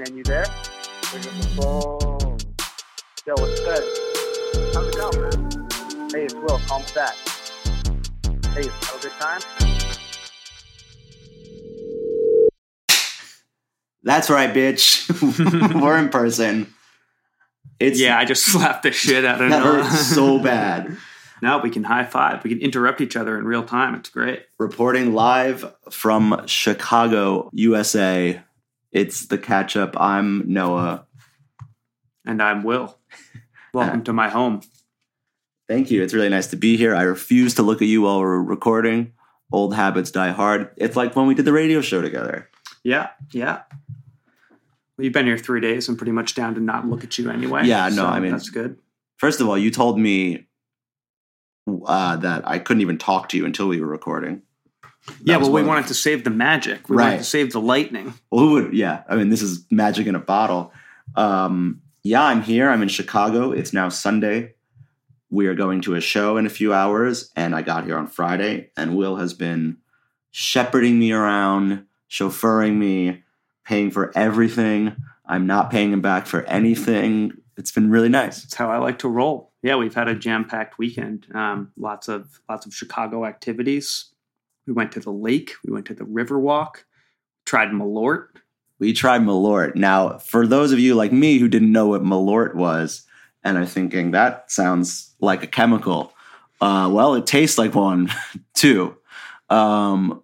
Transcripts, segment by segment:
man. You there? Pick up the phone. Yo, what's good? How's it going, man? Hey, it's Will. Call me back. Hey, have a good time? That's right, bitch. We're in person. It's Yeah, I just slapped the shit out of that Noah. hurts so bad. now we can high five. We can interrupt each other in real time. It's great. Reporting live from Chicago, USA. It's the catch up. I'm Noah. And I'm Will. Welcome to my home. Thank you. It's really nice to be here. I refuse to look at you while we're recording. Old habits die hard. It's like when we did the radio show together. Yeah, yeah. Well, you've been here three days. I'm pretty much down to not look at you anyway. Yeah, no, so I mean- that's good. First of all, you told me uh, that I couldn't even talk to you until we were recording. Yeah, well, we wanted to save the magic. We wanted Right. to save the lightning. Well, who would? Yeah, I mean, this is magic in a bottle. Um, yeah, I'm here. I'm in Chicago. It's now Sunday. We are going to a show in a few hours, and I got here on Friday. And Will has been shepherding me around, chauffeuring me, paying for everything. I'm not paying him back for anything. It's been really nice. It's how I like to roll. Yeah, we've had a jam-packed weekend. Um, lots of lots of Chicago activities. We went to the lake. We went to the Riverwalk. Tried Malort. We tried Malort. Now, for those of you like me who didn't know what Malort was and are thinking that sounds like a chemical, uh, well, it tastes like one too. Um,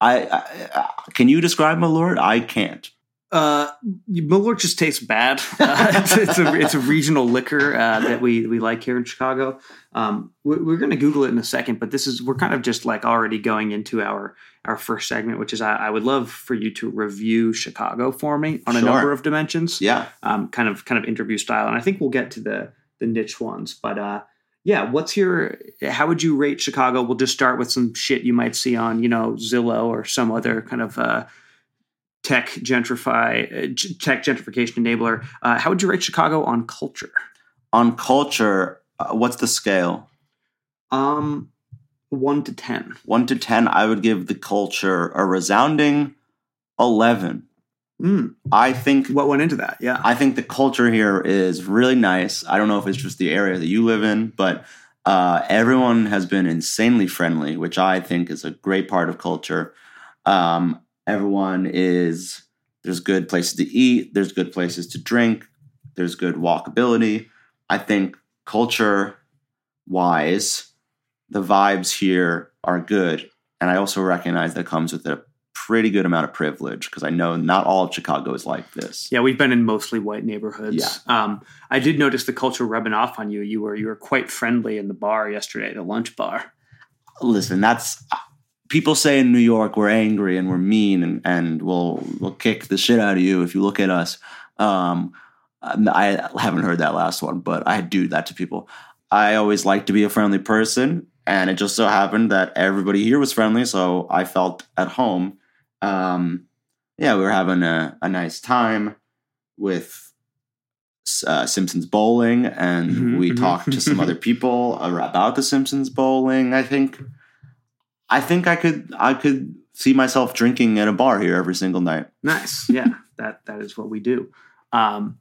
I, I can you describe Malort? I can't. Uh, Malort just tastes bad. Uh, it's, it's a it's a regional liquor uh, that we we like here in Chicago. Um, we're, we're going to Google it in a second, but this is we're kind of just like already going into our our first segment, which is I, I would love for you to review Chicago for me on a number of dimensions. Yeah. um, kind of kind of interview style, and I think we'll get to the the niche ones. But uh, yeah, what's your how would you rate Chicago? We'll just start with some shit you might see on you know Zillow or some other kind of uh, tech gentrify uh, g- tech gentrification enabler. Uh, how would you rate Chicago on culture? On culture, uh, what's the scale? Um, one to ten. One to 10, I would give the culture a resounding 11. Mm, I think what went into that? Yeah, I think the culture here is really nice. I don't know if it's just the area that you live in, but uh, everyone has been insanely friendly, which I think is a great part of culture. Um, everyone is there's good places to eat, there's good places to drink, there's good walkability. I think culture wise, the vibes here are good, and I also recognize that comes with a pretty good amount of privilege because I know not all of Chicago is like this. Yeah, we've been in mostly white neighborhoods. Yeah. Um, I did notice the culture rubbing off on you. You were you were quite friendly in the bar yesterday, the lunch bar. listen, that's people say in New York we're angry and we're mean and, and we'll we'll kick the shit out of you if you look at us. Um, I haven't heard that last one, but I do that to people. I always like to be a friendly person, and it just so happened that everybody here was friendly, so I felt at home. Um, yeah, we were having a, a nice time with uh, Simpsons bowling, and Mhm, we mhm. talked to some other people about the Simpsons bowling. I think, I think I could, I could see myself drinking at a bar here every single night. Nice. Yeah, that that is what we do. Um,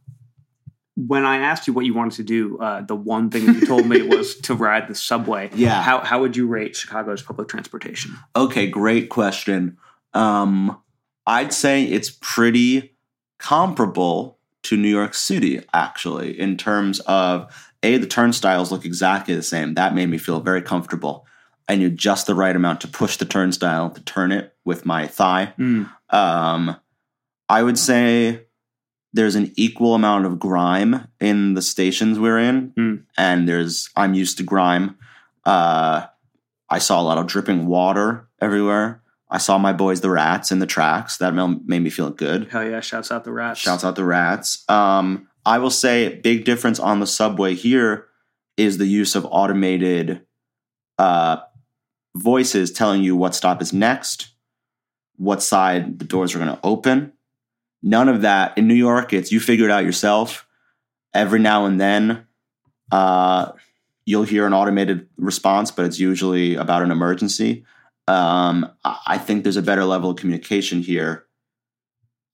when I asked you what you wanted to do, uh, the one thing that you told me was to ride the subway. Yeah. How how would you rate Chicago's public transportation? Okay, great question. Um, I'd say it's pretty comparable to New York City, actually, in terms of a the turnstiles look exactly the same. That made me feel very comfortable. I knew just the right amount to push the turnstile to turn it with my thigh. Mm. Um, I would say there's an equal amount of grime in the stations we're in, Hmm. and there's I'm used to grime. Uh, I saw a lot of dripping water everywhere. I saw my boys, the rats, in the tracks. That made me feel good. Hell yeah! Shouts out the rats. Shouts out the rats. Um, I will say, big difference on the subway here is the use of automated uh, voices telling you what stop is next, what side the doors are going to open. None of that in New York. It's you figure it out yourself. Every now and then, uh, you'll hear an automated response, but it's usually about an emergency. Um, I think there's a better level of communication here,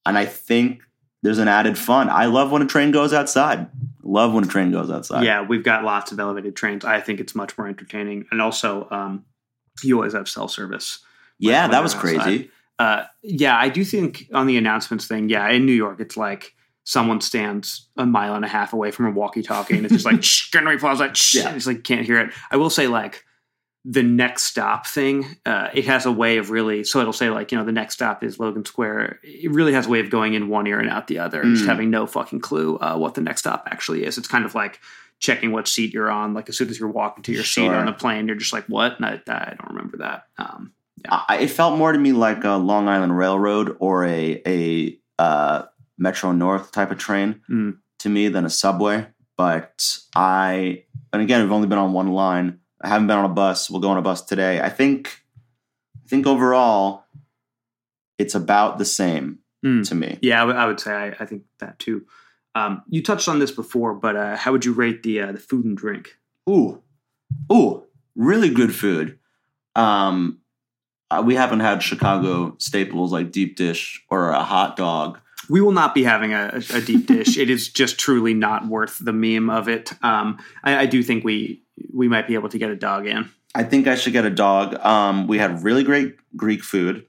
and I think there's an added fun. I love when a train goes outside. Love when a train goes outside. yeah, we've got lots of elevated trains. I think it's much more entertaining, and also um, you always have cell service. yeah, that was outside. crazy. Uh, yeah, I do think on the announcements thing, yeah, in New York, it's like someone stands a mile and a half away from a walkie-talkie, and it's just like shh, Gunnery Plaza, shh, Yeah. it's like can't hear it. I will say like the next stop thing, uh, it has a way of really. So it'll say like you know the next stop is Logan Square. It really has a way of going in one ear and out the other, and just Mm. having no fucking clue uh, what the next stop actually is. It's kind of like checking what seat you're on. Like as soon as you're walking to your seat on the plane, you're just like, what? I, I don't remember that. Um, I, it felt more to me like a Long Island Railroad or a a uh, Metro North type of train Mm. to me than a subway. But I, and again, we've only been on one line. I haven't been on a bus. We'll go on a bus today. I think, I think overall, it's about the same Mm. to me. Yeah, I would- would say I, I think that too. Um, you touched on this before, but uh, how would you rate the uh, the food and drink? Ooh, ooh, really good food. Um, uh, we haven't had Chicago staples like deep dish or a hot dog. We will not be having a, a deep dish. it is just truly not worth the meme of it. Um, I, I do think we we might be able to get a dog in. I think I should get a dog. Um, we had really great Greek food,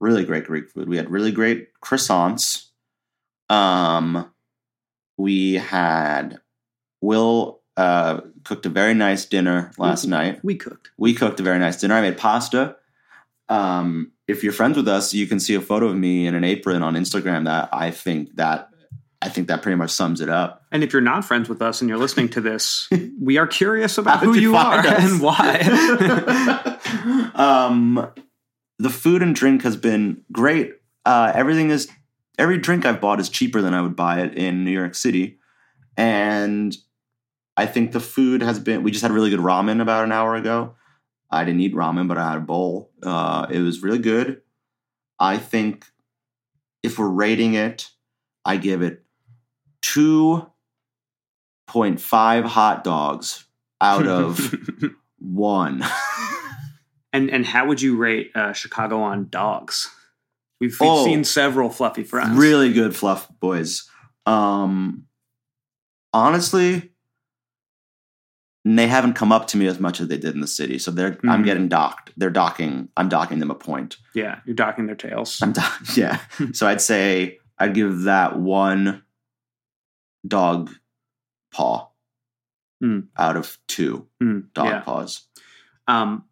really great Greek food. We had really great croissants. Um, we had Will uh, cooked a very nice dinner last Mhm. night. We cooked. We cooked a very nice dinner. I made pasta. Um, if you're friends with us, you can see a photo of me in an apron on Instagram. That I think that I think that pretty much sums it up. And if you're not friends with us and you're listening to this, we are curious about who you you are us? and why. um, the food and drink has been great. Uh, everything is every drink I've bought is cheaper than I would buy it in New York City, and I think the food has been. We just had really good ramen about an hour ago. I didn't eat ramen, but I had a bowl. Uh, it was really good. I think if we're rating it, I give it two point five hot dogs out of one. and and how would you rate uh, Chicago on dogs? We've, we've Oh. seen several fluffy friends. really good fluff boys. Um, honestly, they haven't come up to me as much as they did in the city. So they're I'm Mhm. getting docked. They're docking. I'm docking them a point. Yeah, you're docking their tails. I'm do- yeah. so I'd say I'd give that one dog paw Mm. out of two Mm, dog yeah. paws. Um,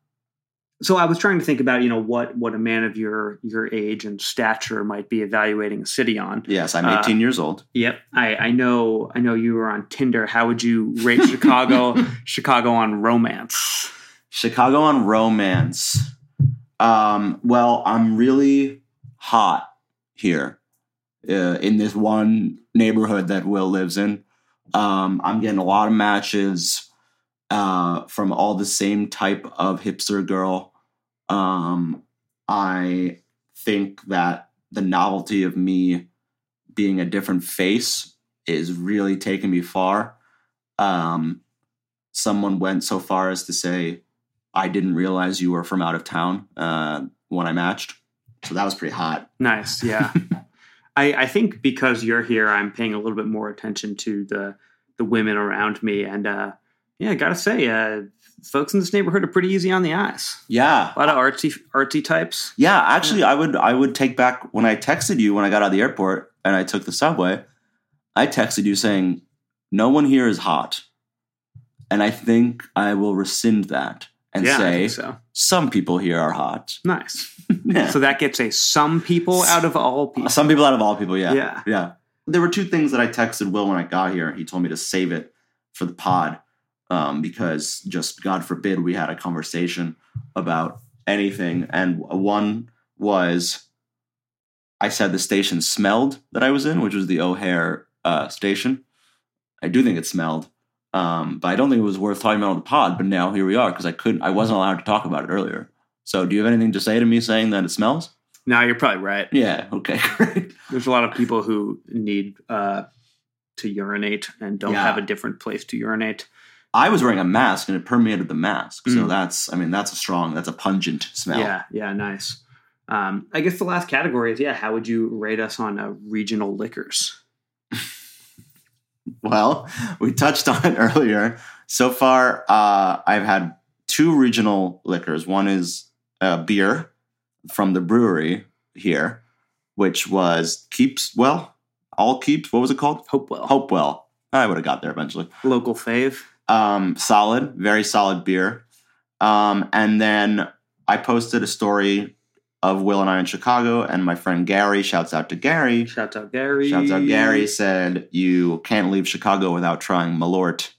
so I was trying to think about you know what what a man of your your age and stature might be evaluating a city on. Yes, I'm Uh, 18 years old. Yep, I, I know I know you were on Tinder. How would you rate Chicago Chicago on romance? Chicago on romance. Um, well, I'm really hot here uh, in this one neighborhood that Will lives in. Um, I'm getting a lot of matches uh, from all the same type of hipster girl. Um, I think that the novelty of me being a different face is really taking me far. Um, someone went so far as to say, I didn't realize you were from out of town uh, when I matched. So that was pretty hot. Nice, yeah. I, I think because you're here, I'm paying a little bit more attention to the the women around me, and uh, yeah, I gotta say, uh, folks in this neighborhood are pretty easy on the eyes. Yeah. A lot of artsy artsy types. Yeah, actually I would I would take back when I texted you when I got out of the airport and I took the subway, I texted you saying, No one here is hot. And I think I will rescind that and yeah, say so. some people here are hot. Nice. Yeah. So that gets a some people out of all people. Some people out of all people, yeah. Yeah. Yeah. There were two things that I texted Will when I got here. He told me to save it for the pod um, because just God forbid we had a conversation about anything. And one was I said the station smelled that I was in, which was the O'Hare uh, station. I do think it smelled. Um, but I don't think it was worth talking about on the pod. But now here we are because I couldn't, I wasn't allowed to talk about it earlier. So, do you have anything to say to me saying that it smells? No, you're probably right. Yeah. Okay. Great. There's a lot of people who need uh, to urinate and don't Yeah. have a different place to urinate. I was wearing a mask and it permeated the mask. So Mm. that's, I mean, that's a strong, that's a pungent smell. Yeah, yeah, nice. Um, I guess the last category is yeah. How would you rate us on uh, regional liquors? Well, we touched on it earlier. So far, uh, I've had two regional liquors. One is a beer from the brewery here, which was Keeps, well, all Keeps. What was it called? Hopewell, Hopewell. I would have got there eventually. local fave. Um, solid, very solid beer. Um, and then I posted a story of Will and I in Chicago, and my friend Gary, shouts out to Gary, Shouts out Gary. Shouts out Gary said you can't leave Chicago without trying Malort.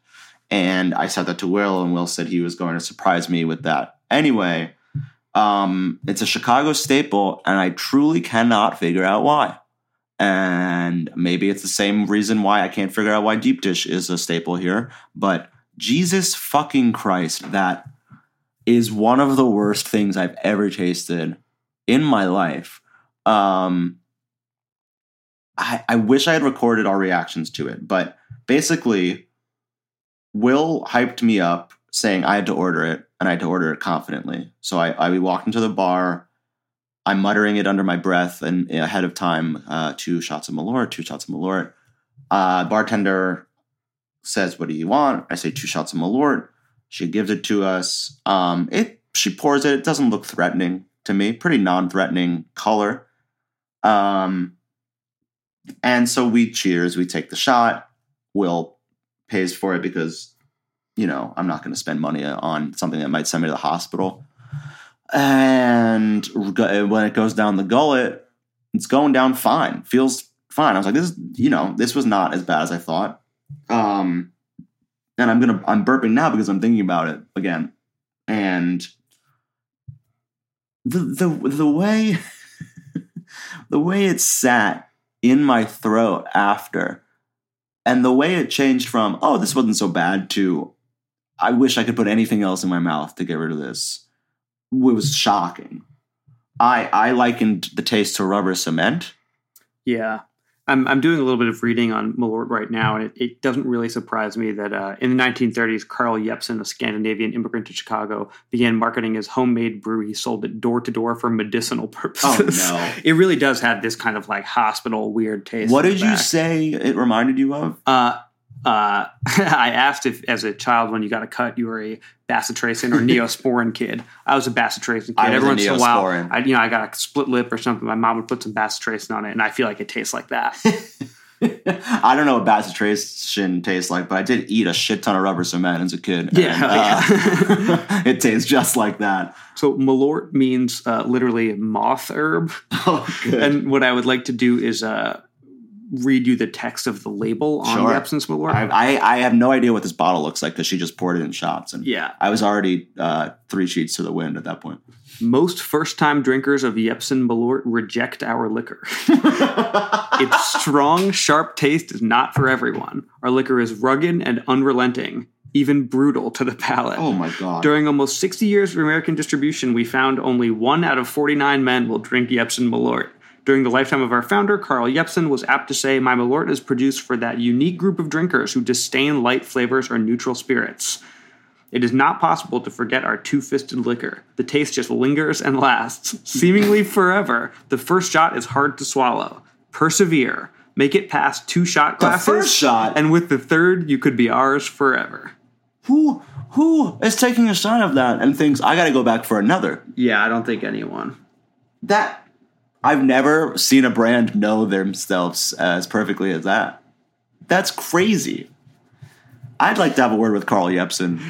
And I said that to Will, and Will said he was going to surprise me with that. Anyway, um, it's a Chicago staple, and I truly cannot figure out why. And maybe it's the same reason why I can't figure out why deep dish is a staple here. But Jesus fucking Christ, that is one of the worst things I've ever tasted in my life. Um, I, I wish I had recorded our reactions to it, but basically, Will hyped me up saying I had to order it and I had to order it confidently. So I, I walked into the bar. I'm muttering it under my breath and ahead of time, uh, two shots of Malort, two shots of Malort. Uh, bartender says, "What do you want?" I say, two shots of Malort." She gives it to us. Um, it she pours it. It doesn't look threatening to me. Pretty non-threatening color. Um, and so we cheers. We take the shot. Will pays for it because you know I'm not going to spend money on something that might send me to the hospital. And when it goes down the gullet, it's going down fine. Feels fine. I was like, this, is- you know, this was not as bad as I thought. Um, and I'm gonna, I'm burping now because I'm thinking about it again. And the the the way, the way it sat in my throat after, and the way it changed from, oh, this wasn't so bad to, I wish I could put anything else in my mouth to get rid of this was shocking. I I likened the taste to rubber cement. Yeah. I'm, I'm doing a little bit of reading on Malort right now, and it, it doesn't really surprise me that uh, in the 1930s, Carl Jepsen, a Scandinavian immigrant to Chicago, began marketing his homemade brew. He sold it door to door for medicinal purposes. Oh, no. It really does have this kind of like hospital weird taste. What did you say it reminded you of? Uh, uh, I asked if, as a child, when you got a cut, you were a bacitracin or neosporin kid. I was a bacitracin kid. I Every once in a while, I, you know, I got a split lip or something. My mom would put some bacitracin on it, and I feel like it tastes like that. I don't know what bacitracin tastes like, but I did eat a shit ton of rubber cement as a kid. Yeah, and, uh, it tastes just like that. so malort means uh, literally moth herb, Oh, and what I would like to do is uh, read you the text of the label on Sure. Jepsen's malort. I, I I have no idea what this bottle looks like because she just poured it in shots, and yeah, I was already uh, three sheets to the wind at that point. most first-time drinkers of Jepsen malort reject our liquor. its strong, sharp taste is not for everyone. Our liquor is rugged and unrelenting, even brutal to the palate. oh my god! During almost 60 years of American distribution, we found only one out of 49 men will drink Jepsen Malort. During the lifetime of our founder, Carl Jepsen was apt to say, My Malort is produced for that unique group of drinkers who disdain light flavors or neutral spirits. It is not possible to forget our two fisted liquor. The taste just lingers and lasts, seemingly forever. The first shot is hard to swallow. Persevere. Make it past two shot glasses. The first shot? And with the third, you could be ours forever. who who is taking a shot of that and thinks I got to go back for another? Yeah, I don't think anyone. That I've never seen a brand know themselves as perfectly as that. That's crazy. I'd like to have a word with Carl Jepsen.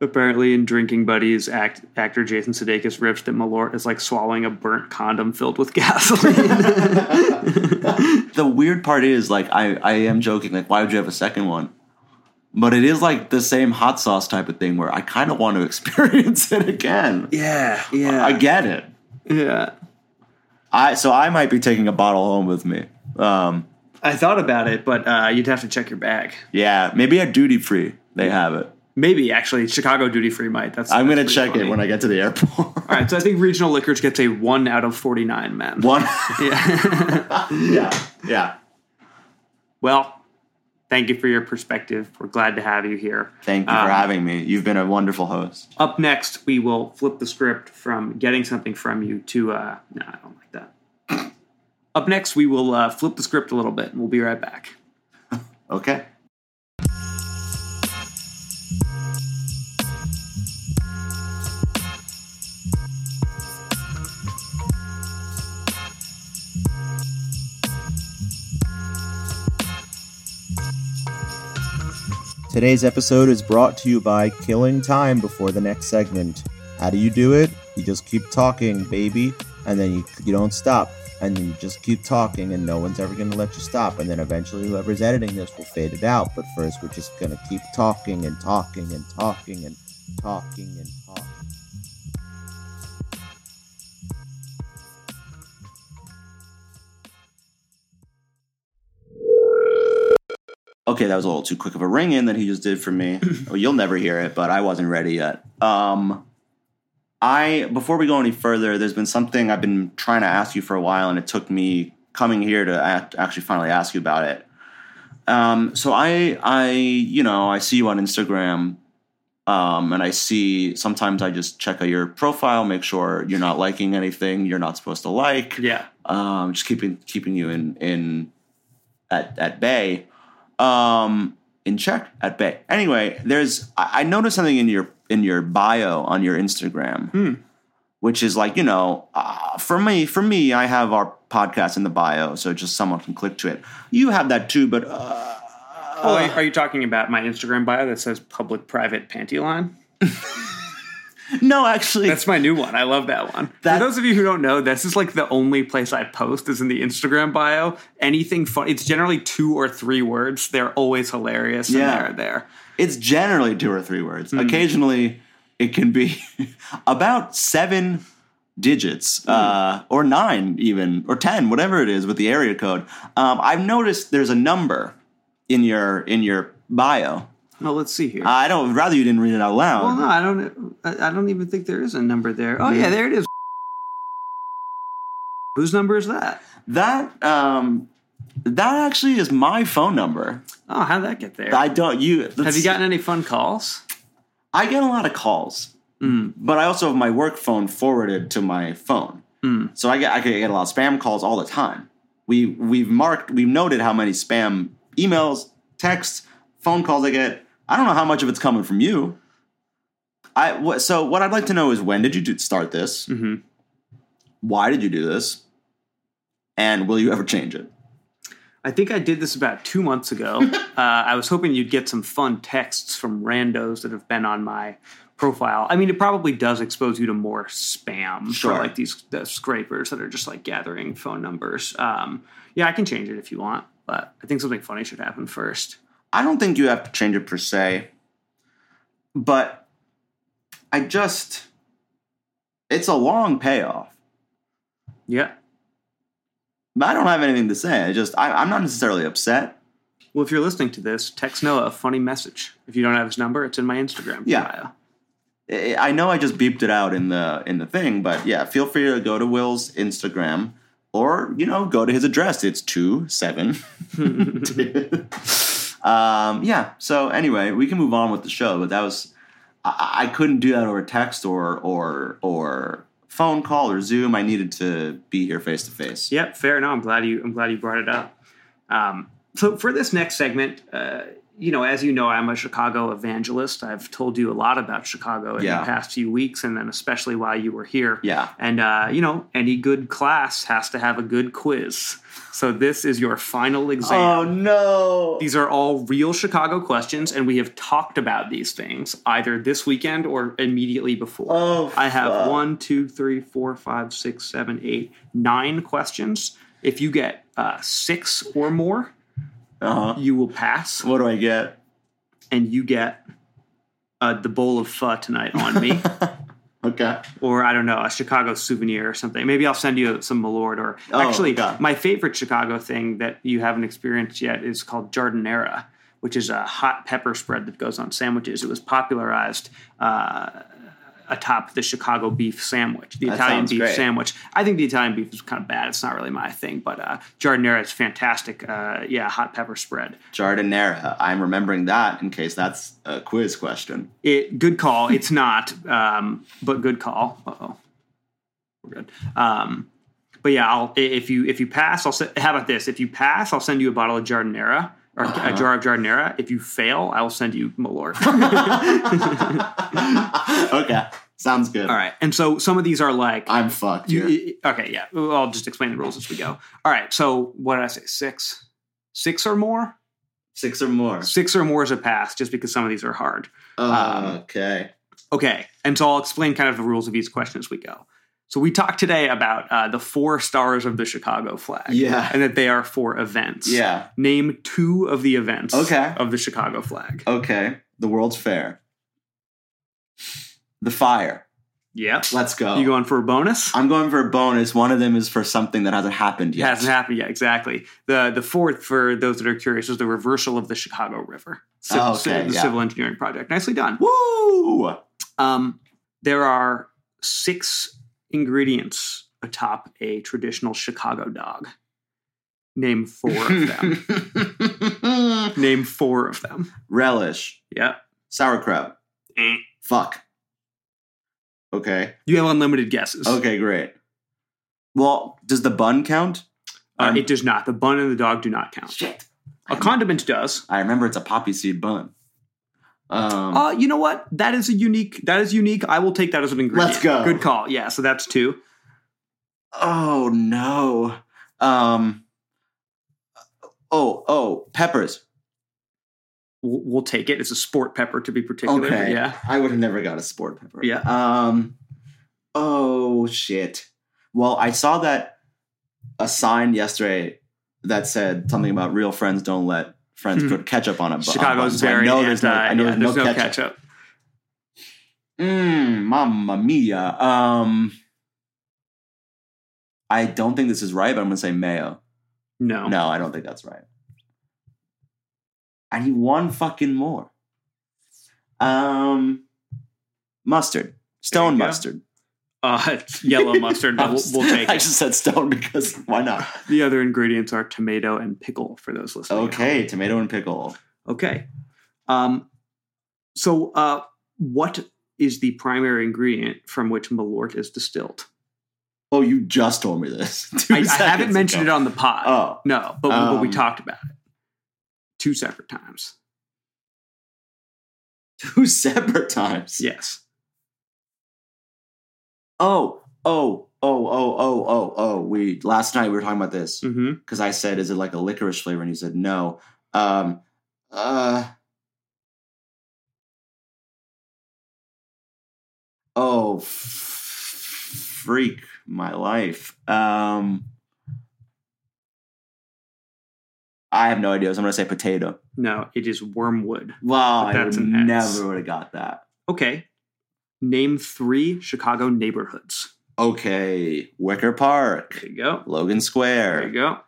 Apparently, in Drinking Buddies, act, actor Jason Sudeikis rips that Malort is like swallowing a burnt condom filled with gasoline. The weird part is, like, I, I am joking, like, why would you have a second one? But it is like the same hot sauce type of thing where I kind of want to experience it again. yeah, yeah, I get it. yeah. I so I might be taking a bottle home with me. Um, I thought about it, but uh, you'd have to check your bag. yeah, maybe at duty free they have it. Maybe actually, Chicago duty free might. That's I'm that's gonna check funny. it when I get to the airport. All right, so I think regional liquors gets a one out of forty nine, man. One. Yeah. yeah. Yeah. well, Thank you for your perspective. We're glad to have you here. Thank you for Um, having me. You've been a wonderful host. Up next, we will flip the script from getting something from you to, uh, no, I don't. Up next, we will uh, flip the script a little bit, and we'll be right back. Okay. Today's episode is brought to you by killing time before the next segment. How do you do it? You just keep talking, baby, and then you, you don't stop. And then you just keep talking, and no one's ever going to let you stop. And then eventually, whoever's editing this will fade it out. But first, we're just going to keep talking and talking and talking and talking and talking. Okay, that was a little too quick of a ring in that he just did for me. you'll never hear it, but I wasn't ready yet. Um, I before we go any further, there's been something I've been trying to ask you for a while, and it took me coming here to act, actually finally ask you about it. Um, so I, I, you know, I see you on Instagram, um, and I see sometimes I just check out your profile, make sure you're not liking anything you're not supposed to like Yeah. um, just keeping keeping you in in at at bay, um, in check at bay. Anyway, there's I, I noticed something in your in your bio on your Instagram, Hmm. which is like you know, uh, for me for me, I have our podcast in the bio, so just someone can click to it. You have that too, but. Uh, Oh, are, are you talking about my Instagram bio that says public private panty line? no, actually, That's my new one. I love that one. That- For those of you who don't know, this is like the only place I post is in the Instagram bio. Anything fun. It's generally two or three words. They're always hilarious. Yeah. And they're there. It's generally two or three words. Occasionally, it can be about seven digits, uh, or nine, even, or ten, whatever it is with the area code. Um, I've noticed there's a number in your in your bio. Well, let's see here. I don't. Rather, you didn't read it out loud. well, no, I don't. I don't even think there is a number there. Oh yeah, mm-hmm. there it is. Whose number is that? That um, that actually is my phone number. Oh, how'd that get there? I don't. You Have you gotten any fun calls? I get a lot of calls, mm. but I also have my work phone forwarded to my phone. Mm. So I get I get a lot of spam calls all the time. We we've marked we've noted how many spam emails, texts, phone calls I get. I don't know how much of it's coming from you. I so what I'd like to know is when did you do, start this? Mhm. Why did you do this? And will you ever change it? I think I did this about two months ago. uh, I was hoping you'd get some fun texts from randos that have been on my profile. I mean, it probably does expose you to more spam Sure. for like these the scrapers that are just like gathering phone numbers. Um, yeah, I can change it if you want, but I think something funny should happen first. I don't think you have to change it per se, but I just it's a long payoff. Yeah. But I don't have anything to say. I just I, I'm not necessarily upset. Well, if you're listening to this, text Noah a funny message. If you don't have his number, it's in my Instagram Yeah. bio. I know I just beeped it out in the in the thing, but yeah, feel free to go to Will's Instagram or you know go to his address. It's two seven. um, yeah. So anyway, we can move on with the show, but that was I, I couldn't do that over text or or or phone call or Zoom. I needed to be here face to face. Yep, fair enough. I'm glad you. I'm glad you brought it up. Um, so for this next segment, uh, you know, as you know, I'm a Chicago evangelist. I've told you a lot about Chicago in Yeah. the past few weeks, and then especially while you were here. Yeah. And uh, you know, any good class has to have a good quiz. So this is your final exam. Oh no! These are all real Chicago questions, and we have talked about these things either this weekend or immediately before. Oh, I have one, two, three, four, five, six, seven, eight, nine questions. If you get uh, six or more, Uh-huh. you will pass, What do I get? and you get uh, the bowl of pho tonight on me, Okay. or I don't know, a Chicago souvenir or something. Maybe I'll send you some Malort. Or Oh, actually, my favorite Chicago thing that you haven't experienced yet is called Giardiniera, which is a hot pepper spread that goes on sandwiches. It was popularized uh, atop the Chicago beef sandwich, the That Italian beef great. sandwich. I think the Italian beef is kind of bad. It's not really my thing, but uh, giardiniera is fantastic. Uh, yeah, hot pepper spread. Giardiniera. I'm remembering that in case that's a quiz question. It good call. It's not, um, but good call. Uh oh, we're good. Um, but yeah, I'll if you if you pass, I'll se- how about this? If you pass, I'll send you a bottle of giardiniera or Uh-huh. a jar of giardiniera. If you fail, I will send you Malort. okay, sounds good. All right, and so some of these are like I'm fucked You, okay, yeah. I'll just explain the rules as we go. All right. So what did I say? Six, six or more. Six or more. Six or more is a pass, just because some of these are hard. Um, okay. Okay, and so I'll explain kind of the rules of each question as we go. So we talked today about uh, the four stars of the Chicago flag, Yeah. and that they are for events. Yeah. Name two of the events. Okay. Of the Chicago flag. Okay. The World's Fair. The fire. Yep. Let's go. You going for a bonus? I'm going for a bonus. One of them is for something that hasn't happened It yet. hasn't happened yet, exactly. The the fourth, for those that are curious, is the reversal of the Chicago River. Civ- Oh, okay, the yeah. civil engineering project. Nicely done. Woo! Um, there are six ingredients atop a traditional Chicago dog. Name four of them. Name four of them. Relish. Yeah. Sauerkraut. Eh. Fuck. Okay. You have unlimited guesses. Okay, great. Well, does the bun count? Uh, Um, it does not. The bun and the dog do not count. Shit. A condiment does. I remember it's a poppy seed bun. Um, Uh, you know what? That is a unique. That is unique. I will take that as an ingredient. Let's go. Good call. Yeah. So that's two. oh no. Um. Oh, oh, peppers. We'll, we'll take it. It's a sport pepper to be particular. Okay. Yeah. I would have never got a sport pepper. Yeah. Um. Oh shit. Well, I saw that a sign yesterday that said something about real friends don't let friends Hmm. put ketchup on on Chicago's buns. So I very know anti. there's no, I know yeah, there's, no, no ketchup. Mmm, mamma mia. Um, I don't think this is right, but I'm gonna say mayo. No. No, I don't think that's right. I need one fucking more. Um, mustard, stone mustard. Uh, yellow mustard. but we'll, we'll take I it. just said stone because why not? The other ingredients are tomato and pickle for those listening. Okay, tomato and pickle. Okay. Um, so, uh, what is the primary ingredient from which Malort is distilled? Oh, you just told me this. I, I haven't mentioned ago. it on the pod. Oh, No, but, we- but we Um, talked about it two separate times. two separate times. Yes. Oh, oh, oh, oh, oh, oh, oh. We last night we were talking about this because I said, "Is it like a licorice flavor?" And you said, "No." Um, uh, oh, f- freak my life. Um, I have no idea. So I'm gonna say potato. No, it is wormwood. Wow, I that's would never would have got that. Okay. Name three Chicago neighborhoods. Okay, Wicker Park, There you go. Logan Square. There you go.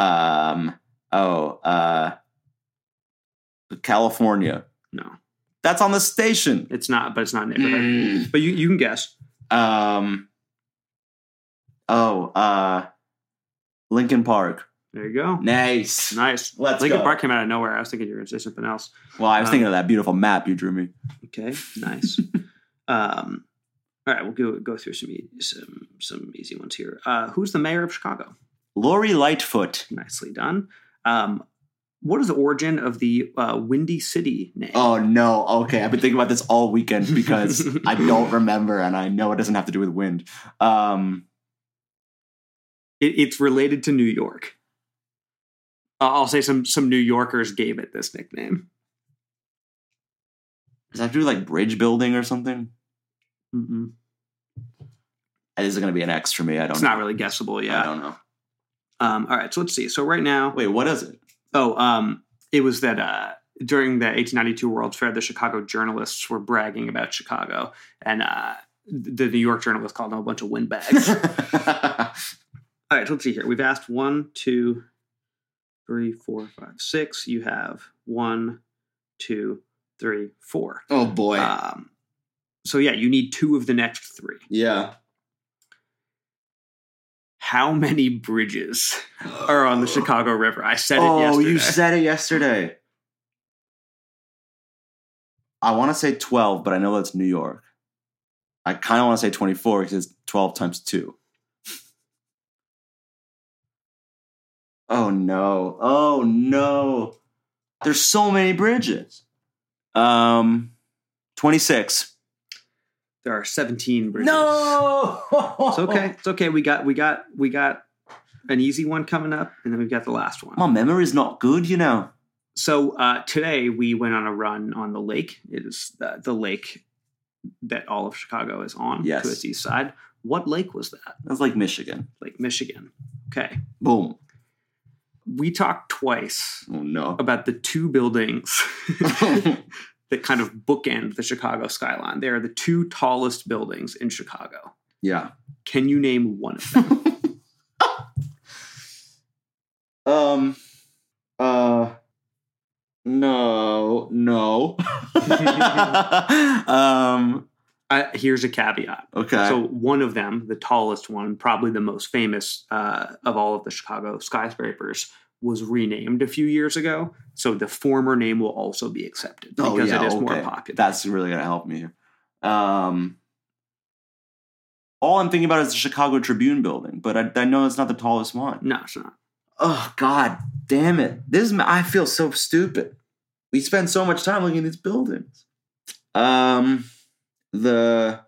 Um, oh, uh, California. No, That's on the station. it's not, but it's not neighborhood. Mm. But you, you can guess. Um, oh, uh, Lincoln Park. There you go. Nice. Nice. Let's go. Lincoln go. Park came out of nowhere. I was thinking you were going to say something else. Well, I was Um, thinking of that beautiful map you drew me. Okay, nice. um, all right, we'll go go through some some some easy ones here. Uh, who's the mayor of Chicago? Lori Lightfoot. Nicely done. Um, what is the origin of the uh, Windy City name? Oh no. Okay, I've been thinking about this all weekend because I don't remember, and I know it doesn't have to do with wind. Um, It, it's related to New York. I'll say some some New Yorkers gave it this nickname. does that have to do with like bridge building or something? Mm-mm. This is going to be an X for me. I don't. Know. It's know. not really guessable. Yeah, I don't know. Um, all right, so let's see. So right now, Wait, what is it? Oh, um, it was that uh, during the 1892 World's Fair, the Chicago journalists were bragging about Chicago, and uh, the New York journalists called them a bunch of windbags. All right, so let's see here. We've asked one, two, three, four, five, six. You have one, two, three, four. oh boy. Um, So yeah, you need two of the next three. Yeah. How many bridges are on the Chicago River? I said it Oh, yesterday. you said it yesterday. I want to say 12, but I know that's New York. I kind of want to say 24 because it's 12 times 2. Oh no. Oh no. There's so many bridges. Um 26. There are 17 bridges. No. It's okay. It's okay. We got we got we got an easy one coming up, and then we've got the last one. My memory's not good, you know. So uh, today we went on a run on the lake. It is the, the lake that all of Chicago is on Yes. to its east side. What lake was that? That's like Michigan. Lake Michigan. Okay. Boom. We talked twice Oh no. about the two buildings that kind of bookend the Chicago skyline. They are the two tallest buildings in Chicago. yeah. Can you name one of them? Um. Uh. No. No. um. uh, here's a caveat. Okay. So one of them, the tallest one, probably the most famous uh, of all of the Chicago skyscrapers, was renamed a few years ago. So the former name will also be accepted Oh, because yeah, it is more popular. That's really gonna help me. Um. All I'm thinking about is the Chicago Tribune building, but I, I know it's not the tallest one. no, it's not. Oh God, damn it! This is, I feel so stupid. We spend so much time looking at these buildings. Um, the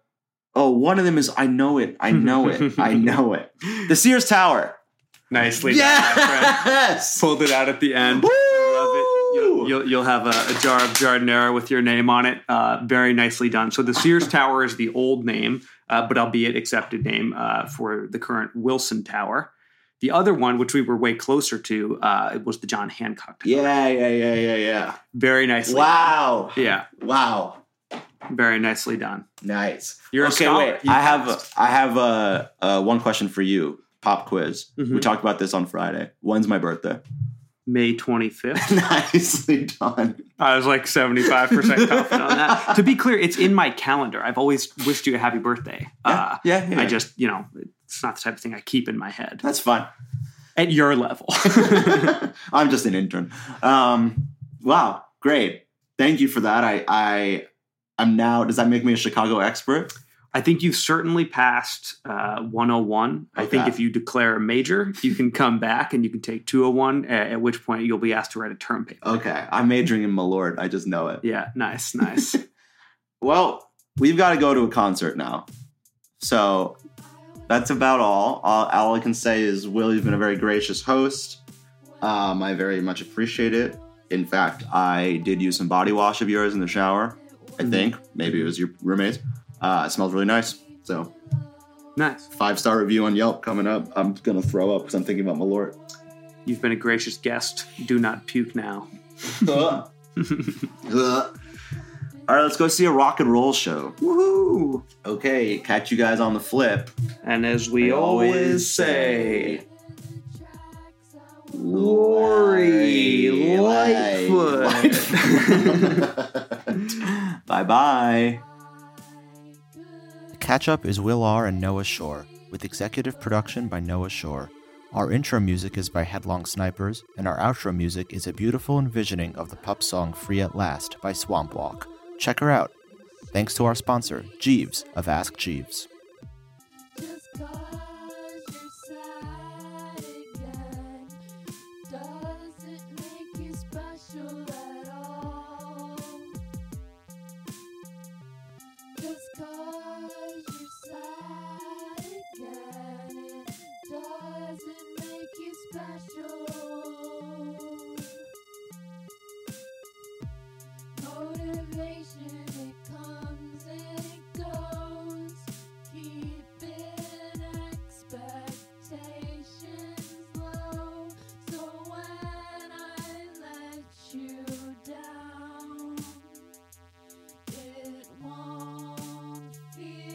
oh, one of them is I know it. I know it. I know it. The Sears Tower. Nicely done, my friend. Yes. Pulled it out at the end. Woo! Love it. You'll, you'll, you'll have a, a jar of giardiniera with your name on it. Uh, very nicely done. So the Sears Tower is the old name, uh, but albeit accepted name uh, for the current Willis Tower. The other one, which we were way closer to, uh, it was the John Hancock Tower. Yeah, yeah, yeah, yeah, yeah. Very nicely. Wow. Yeah, Wow. very nicely done. Nice. You're a okay, wait. You I have passed. I have uh, uh, one question for you. Pop quiz. We Mhm. talked about this on Friday. When's my birthday? May 25th. Nicely done. I was like 75% confident on that. To be clear, it's in my calendar. I've always wished you a happy birthday. Uh, yeah, yeah. I just, you know, it's not the type of thing I keep in my head That's fine. at your level. I'm just an intern. Um, wow, great. Thank you for that. I, I, I'm now. Does that make me a Chicago expert? I think you've certainly passed uh, 101. I think if you declare a major, you can come back and you can take 201, at, at which point you'll be asked to write a term paper. Okay, I'm majoring in Malort. I just know it. Yeah, nice, nice. Well, we've got to go to a concert now. So that's about all. all. All I can say is, Will, you've been a very gracious host. Um, I very much appreciate it. In fact, I did use some body wash of yours in the shower. I Mhm. think maybe it was your roommate's. Uh, it smells really nice. So nice. five star review on Yelp coming up. I'm gonna throw up because I'm thinking about Malort. You've been a gracious guest. Do not puke now. Ugh. Ugh. All right, let's go see a rock and roll show. Woohoo! Okay, catch you guys on the flip. And as we I always say, Lori Lightfoot. bye bye. Catch Up is Will R. and Noah Shore, with executive production by Noah Shore. Our intro music is by Headlong Snipers, and our outro music is a beautiful envisioning of the pup song Free at Last by Swamp Walk. Check her out. Thanks to our sponsor, Jeeves of Ask Jeeves.